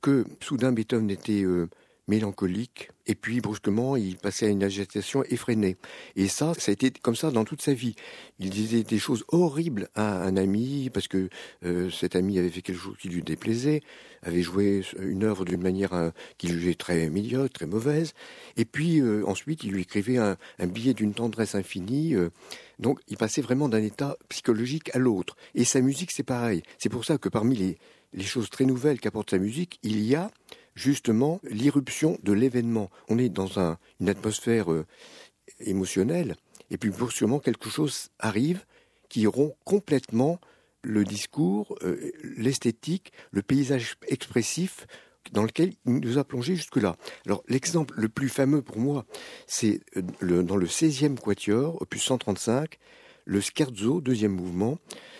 que soudain Beethoven était euh, mélancolique, et puis brusquement il passait à une agitation effrénée. Et ça, ça a été comme ça dans toute sa vie. Il disait des choses horribles à un ami, parce que euh, cet ami avait fait quelque chose qui lui déplaisait, avait joué une œuvre d'une manière euh, qu'il jugeait très médiocre, très mauvaise, et puis euh, ensuite il lui écrivait un, billet d'une tendresse infinie. donc il passait vraiment d'un état psychologique à l'autre. Et sa musique, c'est pareil. C'est pour ça que parmi les, les choses très nouvelles qu'apporte sa musique, il y a justement l'irruption de l'événement. On est dans une atmosphère euh, émotionnelle, et puis brusquement quelque chose arrive qui rompt complètement le discours, euh, l'esthétique, le paysage expressif dans lequel il nous a plongé jusque-là. Alors l'exemple le plus fameux pour moi, c'est euh, dans le 16e quatuor, opus 135, le scherzo, deuxième mouvement,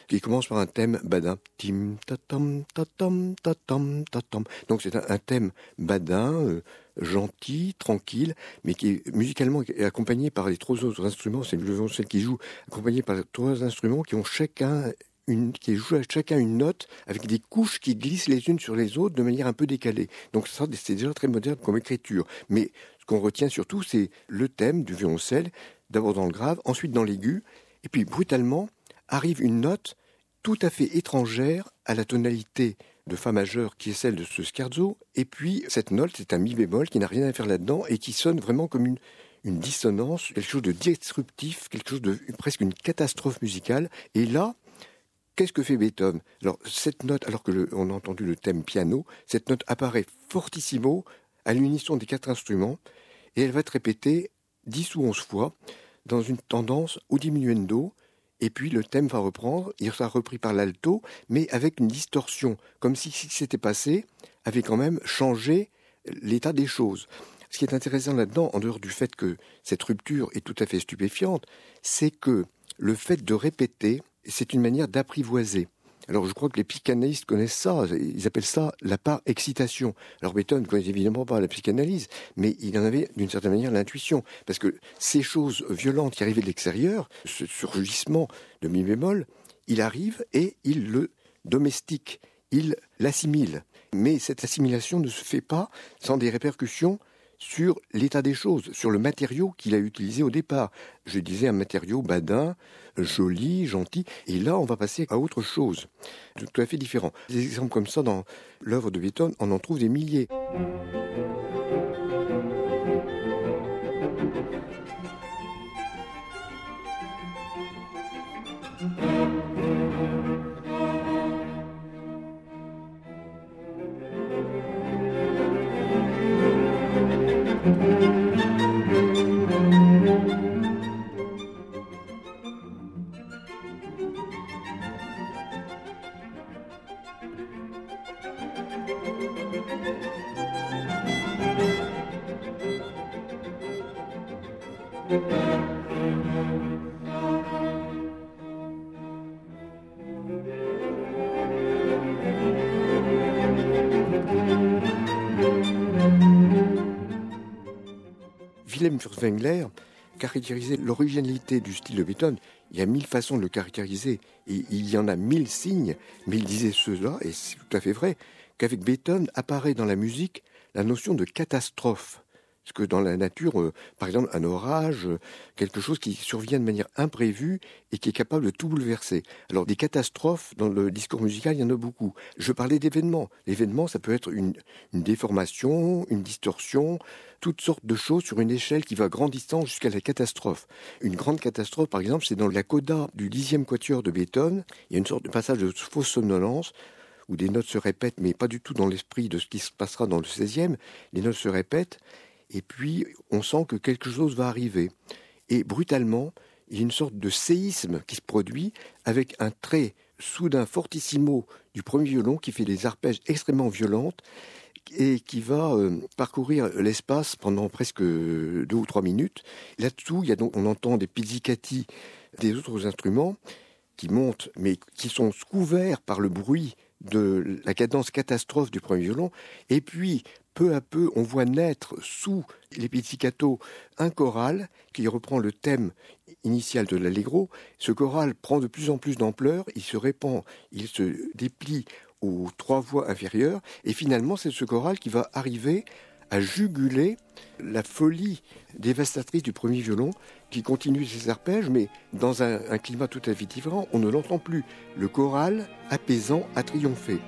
qui commence par un thème badin. Tim, tatam, tatam, tatam, tatam. Donc c'est un, thème badin, euh, gentil, tranquille, mais qui est musicalement accompagné par les trois autres instruments. C'est le violoncelle qui joue, accompagné par les trois instruments qui ont chacun une, qui joue chacun une note avec des couches qui glissent les unes sur les autres de manière un peu décalée. Donc c'est déjà très moderne comme écriture. Mais ce qu'on retient surtout, c'est le thème du violoncelle, d'abord dans le grave, ensuite dans l'aigu, et puis brutalement arrive une note tout à fait étrangère à la tonalité de Fa majeur qui est celle de ce scherzo, et puis cette note, c'est un mi bémol qui n'a rien à faire là-dedans et qui sonne vraiment comme une, dissonance, quelque chose de disruptif, quelque chose de presque une catastrophe musicale. Et là, qu'est-ce que fait Beethoven? Alors cette note, alors que on a entendu le thème piano, cette note apparaît fortissimo à l'unisson des quatre instruments et elle va être répétée dix ou onze fois dans une tendance au diminuendo et puis le thème va reprendre, il sera repris par l'alto, mais avec une distorsion, comme si ce qui s'était passé avait quand même changé l'état des choses. Ce qui est intéressant là-dedans, en dehors du fait que cette rupture est tout à fait stupéfiante, c'est que le fait de répéter, c'est une manière d'apprivoiser. Alors je crois que les psychanalystes connaissent ça, ils appellent ça la part excitation. Alors Beethoven ne connaissait évidemment pas la psychanalyse, mais il en avait d'une certaine manière l'intuition, parce que ces choses violentes qui arrivaient de l'extérieur, ce surgissement de mi bémol, il arrive et il le domestique, il l'assimile. Mais cette assimilation ne se fait pas sans des répercussions sur l'état des choses, sur le matériau qu'il a utilisé au départ. Je disais un matériau badin, joli, gentil. Et là, on va passer à autre chose, tout à fait différent. Des exemples comme ça dans l'œuvre de Beethoven, on en trouve des milliers. Wilhelm Furtwängler caractérisait l'originalité du style de Beethoven. Il y a mille façons de le caractériser, et il y en a mille signes, mais il disait cela, et c'est tout à fait vrai, qu'avec Beethoven apparaît dans la musique la notion de catastrophe. Parce que dans la nature, euh, par exemple, un orage, euh, quelque chose qui survient de manière imprévue et qui est capable de tout bouleverser? Alors des catastrophes dans le discours musical, il y en a beaucoup. Je parlais d'événements. L'événement, ça peut être une, déformation, une distorsion, toutes sortes de choses sur une échelle qui va grandissant jusqu'à la catastrophe. Une grande catastrophe, par exemple, c'est dans la coda du dixième quatuor de Beethoven. Il y a une sorte de passage de fausse somnolence où des notes se répètent, mais pas du tout dans l'esprit de ce qui se passera dans le 16e. Les notes se répètent, et puis on sent que quelque chose va arriver. Et brutalement, il y a une sorte de séisme qui se produit avec un trait soudain fortissimo du premier violon qui fait des arpèges extrêmement violentes et qui va euh, parcourir l'espace pendant presque deux ou trois minutes. Là-dessous, on entend des pizzicati des autres instruments qui montent, mais qui sont couverts par le bruit de la cadence catastrophe du premier violon, et puis peu à peu on voit naître sous les un choral qui reprend le thème initial de l'allegro. Ce choral prend de plus en plus d'ampleur, il se répand, il se déplie aux trois voix inférieures, et finalement c'est ce choral qui va arriver à juguler la folie dévastatrice du premier violon qui continue ses arpèges, mais dans un, un climat tout à fait différent. On ne l'entend plus. Le choral apaisant a triomphé.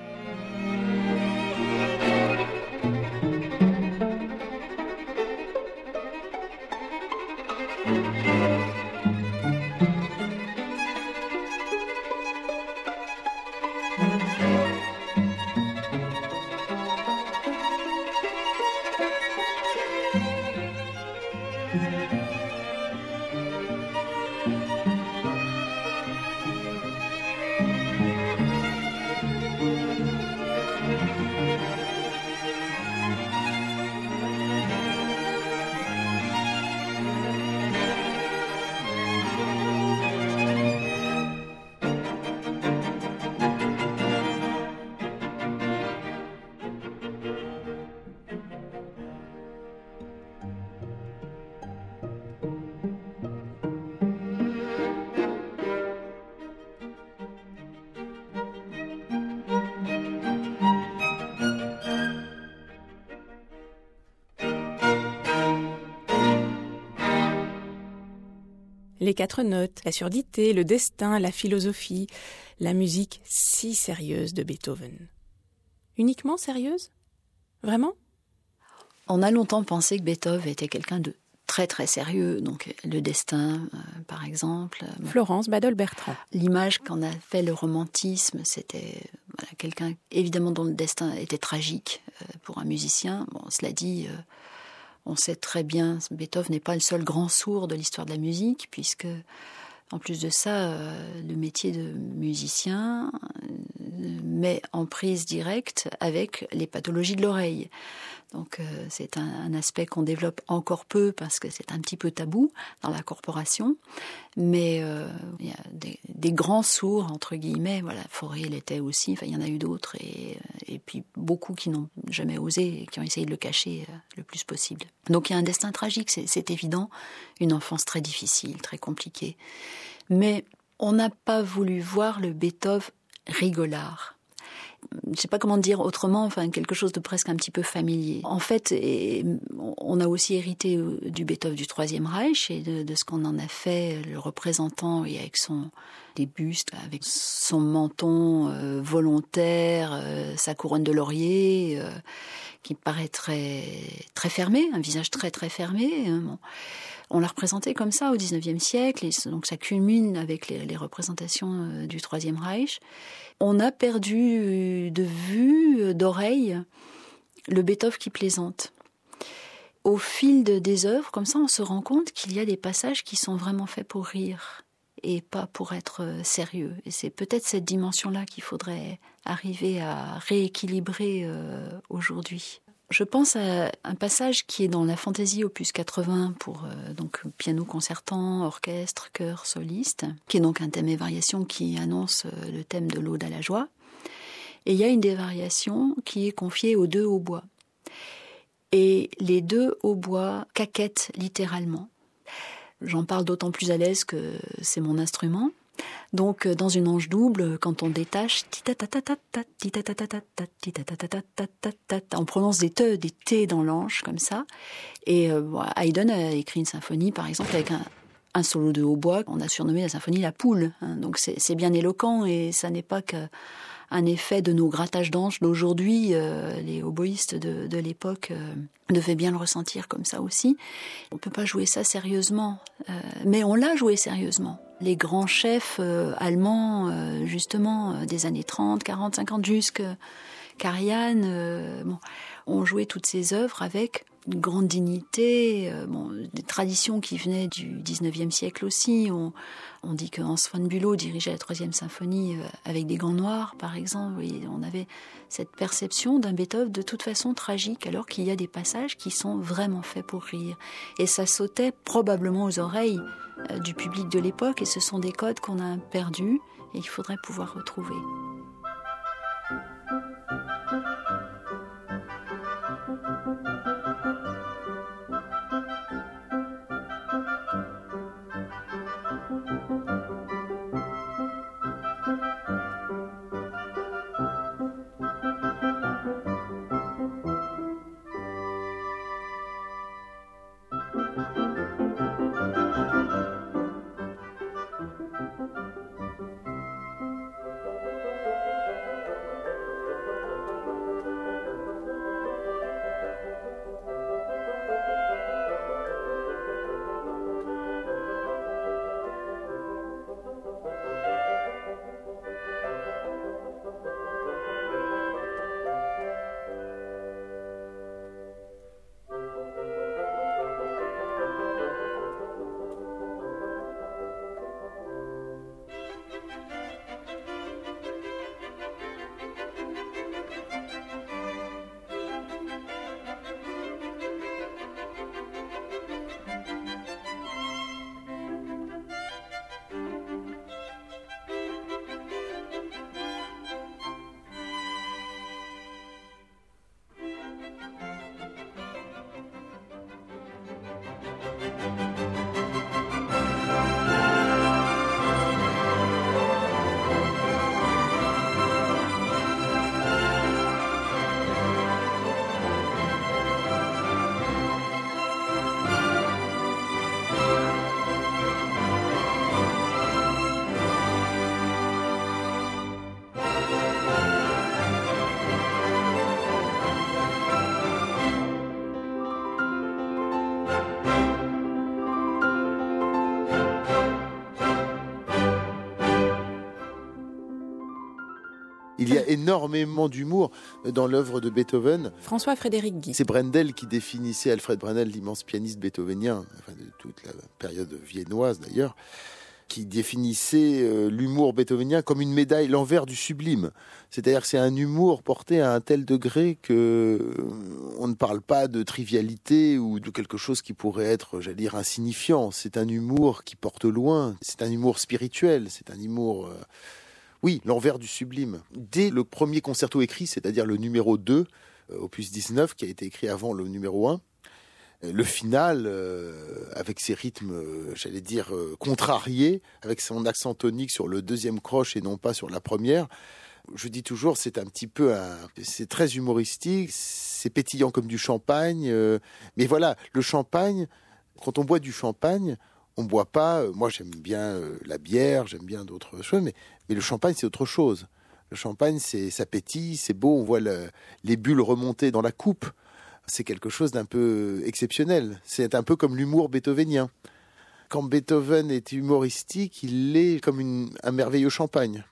Les quatre notes, la surdité, le destin, la philosophie, la musique si sérieuse de Beethoven. Uniquement sérieuse? Vraiment? On a longtemps pensé que Beethoven était quelqu'un de très très sérieux, donc le destin euh, par exemple. Florence Badol-Bertrand. L'image qu'en a fait le romantisme, c'était voilà, quelqu'un évidemment dont le destin était tragique euh, pour un musicien. Bon, cela dit, euh, on sait très bien, Beethoven n'est pas le seul grand sourd de l'histoire de la musique, puisque en plus de ça, euh, le métier de musicien met en prise directe avec les pathologies de l'oreille. Donc euh, c'est un, aspect qu'on développe encore peu parce que c'est un petit peu tabou dans la corporation. Mais euh, il y a des, grands sourds, entre guillemets. Voilà, Fauré l'était aussi. Enfin, il y en a eu d'autres. Euh, et puis beaucoup qui n'ont jamais osé et qui ont essayé de le cacher le plus possible. Donc il y a un destin tragique, c'est évident. Une enfance très difficile, très compliquée. Mais on n'a pas voulu voir le Beethoven rigolard je sais pas comment dire autrement, enfin quelque chose de presque un petit peu familier. En fait, on a aussi hérité euh, du Beethoven du Troisième Reich et de, ce qu'on en a fait, le représentant et avec son des bustes, avec son menton euh, volontaire, euh, sa couronne de laurier, qui paraît très très fermé, un visage très très fermé. Hein, on l'a représenté comme ça au XIXe siècle, et donc ça culmine avec les, représentations du Troisième Reich on a perdu de vue, d'oreille, le Beethoven qui plaisante. Au fil des œuvres, comme ça, on se rend compte qu'il y a des passages qui sont vraiment faits pour rire et pas pour être euh, sérieux. Et c'est peut-être cette dimension-là qu'il faudrait arriver à rééquilibrer euh, aujourd'hui. Je pense à un passage qui est dans la fantaisie opus 80 pour euh, donc piano concertant, orchestre, chœur, soliste, qui est donc un thème et variation qui annonce le thème de l'Aude à la joie. Et il y a une des variations qui est confiée aux deux hautbois. Et les deux hautbois caquettent littéralement. J'en parle d'autant plus à l'aise que c'est mon instrument. Donc, dans une ange double, quand on détache, on prononce des te, des t dans l'ange, comme ça. Et Haydn a écrit une symphonie, par exemple, avec un, un solo de hautbois qu'on a surnommé la symphonie La Poule. Donc, c'est bien éloquent et ça n'est pas que un effet de nos grattages d'anges d'aujourd'hui. Euh, les oboïstes de, l'époque euh, devaient bien le ressentir comme ça aussi. On peut pas jouer ça sérieusement, euh, mais on l'a joué sérieusement. Les grands chefs allemands, justement, des années 30, 40, 50, jusque Karajan, bon, ont joué toutes ces œuvres avec une grande dignité, bon, des traditions qui venaient du 19e siècle aussi. On, dit que Hans Bülow dirigeait la troisième symphonie euh, avec des gants noirs, par exemple. on avait cette perception d'un Beethoven de toute façon tragique, alors qu'il y a des passages qui sont vraiment faits pour rire. Et ça sautait probablement aux oreilles euh, du public de l'époque, et ce sont des codes qu'on a perdus et qu'il faudrait pouvoir retrouver. A énormément d'humour dans l'œuvre de Beethoven. François Frédéric Guy. C'est Brendel qui définissait Alfred Brendel, l'immense pianiste beethovenien, enfin de toute la période viennoise d'ailleurs, qui définissait euh, l'humour beethovenien comme une médaille, l'envers du sublime. C'est-à-dire que c'est un humour porté à un tel degré que euh, on ne parle pas de trivialité ou de quelque chose qui pourrait être, j'allais dire, insignifiant. C'est un humour qui porte loin. C'est un humour spirituel. C'est un humour euh, oui, l'envers du sublime. Dès le premier concerto écrit, c'est-à-dire le numéro 2, euh, opus 19, qui a été écrit avant le numéro 1, euh, le final, euh, avec ses rythmes, j'allais dire, contrariés, avec son accent tonique sur le deuxième croche et non pas sur la première, je dis toujours, c'est un petit peu C'est très humoristique, c'est pétillant comme du champagne, mais voilà, le champagne, quand on boit du champagne, on boit pas. Moi, j'aime bien la bière, j'aime bien d'autres choses, mais, mais le champagne, c'est autre chose. Le champagne, c'est ça pétille, c'est beau, on voit les bulles remonter dans la coupe. C'est quelque chose d'un peu exceptionnel. C'est un peu comme l'humour beethovenien. Quand Beethoven est humoristique, il est comme un merveilleux champagne.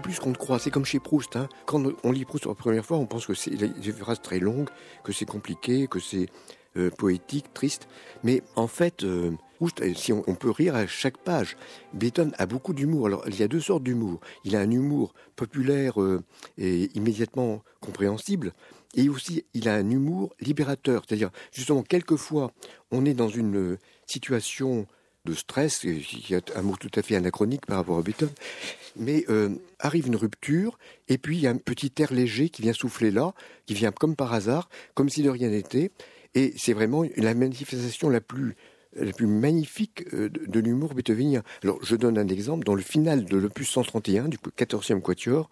Plus qu'on ne croit. C'est comme chez Proust. Hein. Quand on lit Proust pour la première fois, on pense que c'est des phrases très longues, que c'est compliqué, que c'est euh, poétique, triste. Mais en fait, euh, Proust, si on, peut rire à chaque page, Beethoven a beaucoup d'humour. Alors, il y a deux sortes d'humour. Il a un humour populaire euh, et immédiatement compréhensible. Et aussi, il a un humour libérateur. C'est-à-dire, justement, quelquefois, on est dans une situation de stress, qui est un mot tout à fait anachronique par rapport à Beethoven, mais euh, arrive une rupture, et puis il y a un petit air léger qui vient souffler là, qui vient comme par hasard, comme si de rien n'était, et c'est vraiment la manifestation la plus la plus magnifique euh, de l'humour beethovenien. Alors, je donne un exemple. Dans le final de l'opus 131 du 14e Quatuor,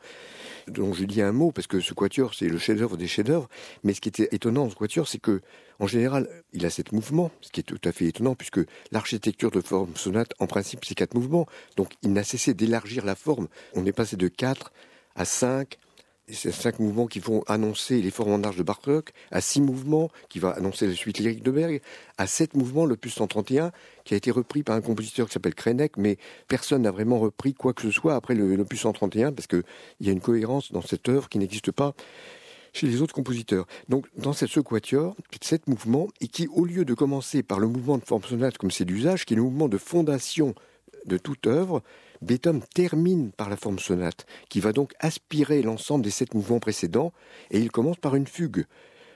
dont je dis un mot, parce que ce Quatuor, c'est le chef-d'œuvre des chefs-d'œuvre, mais ce qui était étonnant dans ce Quatuor, c'est que, en général, il a sept mouvements, ce qui est tout à fait étonnant, puisque l'architecture de forme sonate, en principe, c'est quatre mouvements. Donc, il n'a cessé d'élargir la forme. On est passé de 4 à 5, ces cinq mouvements qui vont annoncer l'effort en marche de Bartok, à six mouvements qui va annoncer la suite lyrique de Berg, à sept mouvements l'opus 131 qui a été repris par un compositeur qui s'appelle Krenek, mais personne n'a vraiment repris quoi que ce soit après l'opus 131 parce qu'il y a une cohérence dans cette œuvre qui n'existe pas chez les autres compositeurs. Donc, dans cette sequatior, sept mouvements, et qui, au lieu de commencer par le mouvement de forme sonate comme c'est d'usage, qui est le mouvement de fondation de toute œuvre, Beethoven termine par la forme sonate, qui va donc aspirer l'ensemble des sept mouvements précédents, et il commence par une fugue.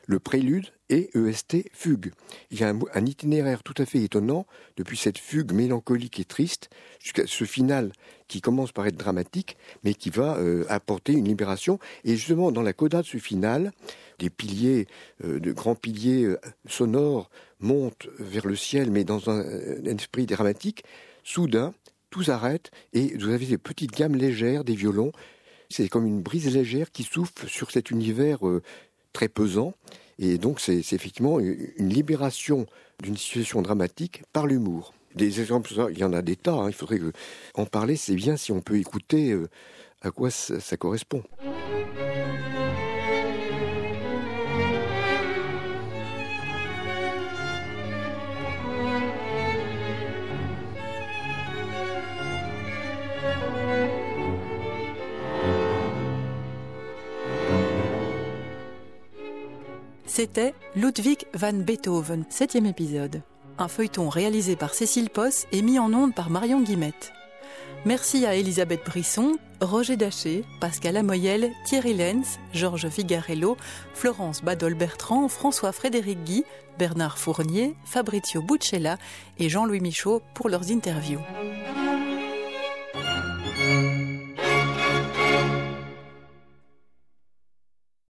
Le prélude et EST fugue. Il y a un, itinéraire tout à fait étonnant, depuis cette fugue mélancolique et triste, jusqu'à ce final qui commence par être dramatique, mais qui va euh, apporter une libération. Et justement, dans la coda de ce final, des piliers, euh, de grands piliers euh, sonores montent vers le ciel, mais dans un esprit dramatique. Soudain, tout s'arrête et vous avez des petites gammes légères des violons. C'est comme une brise légère qui souffle sur cet univers euh, très pesant. Et donc c'est effectivement une libération d'une situation dramatique par l'humour. Des exemples, il y en a des tas. Hein. il faudrait en parler. C'est bien si on peut écouter euh, à quoi ça correspond. C'était Ludwig van Beethoven, septième épisode. Un feuilleton réalisé par Cécile Posse et mis en onde par Marion Guimette. Merci à Elisabeth Brisson, Roger Daché, Pascal Amoyel, Thierry Lenz, Georges Figarello, Florence Badol-Bertrand, François-Frédéric Guy, Bernard Fournier, Fabrizio Buccella et Jean-Louis Michaud pour leurs interviews.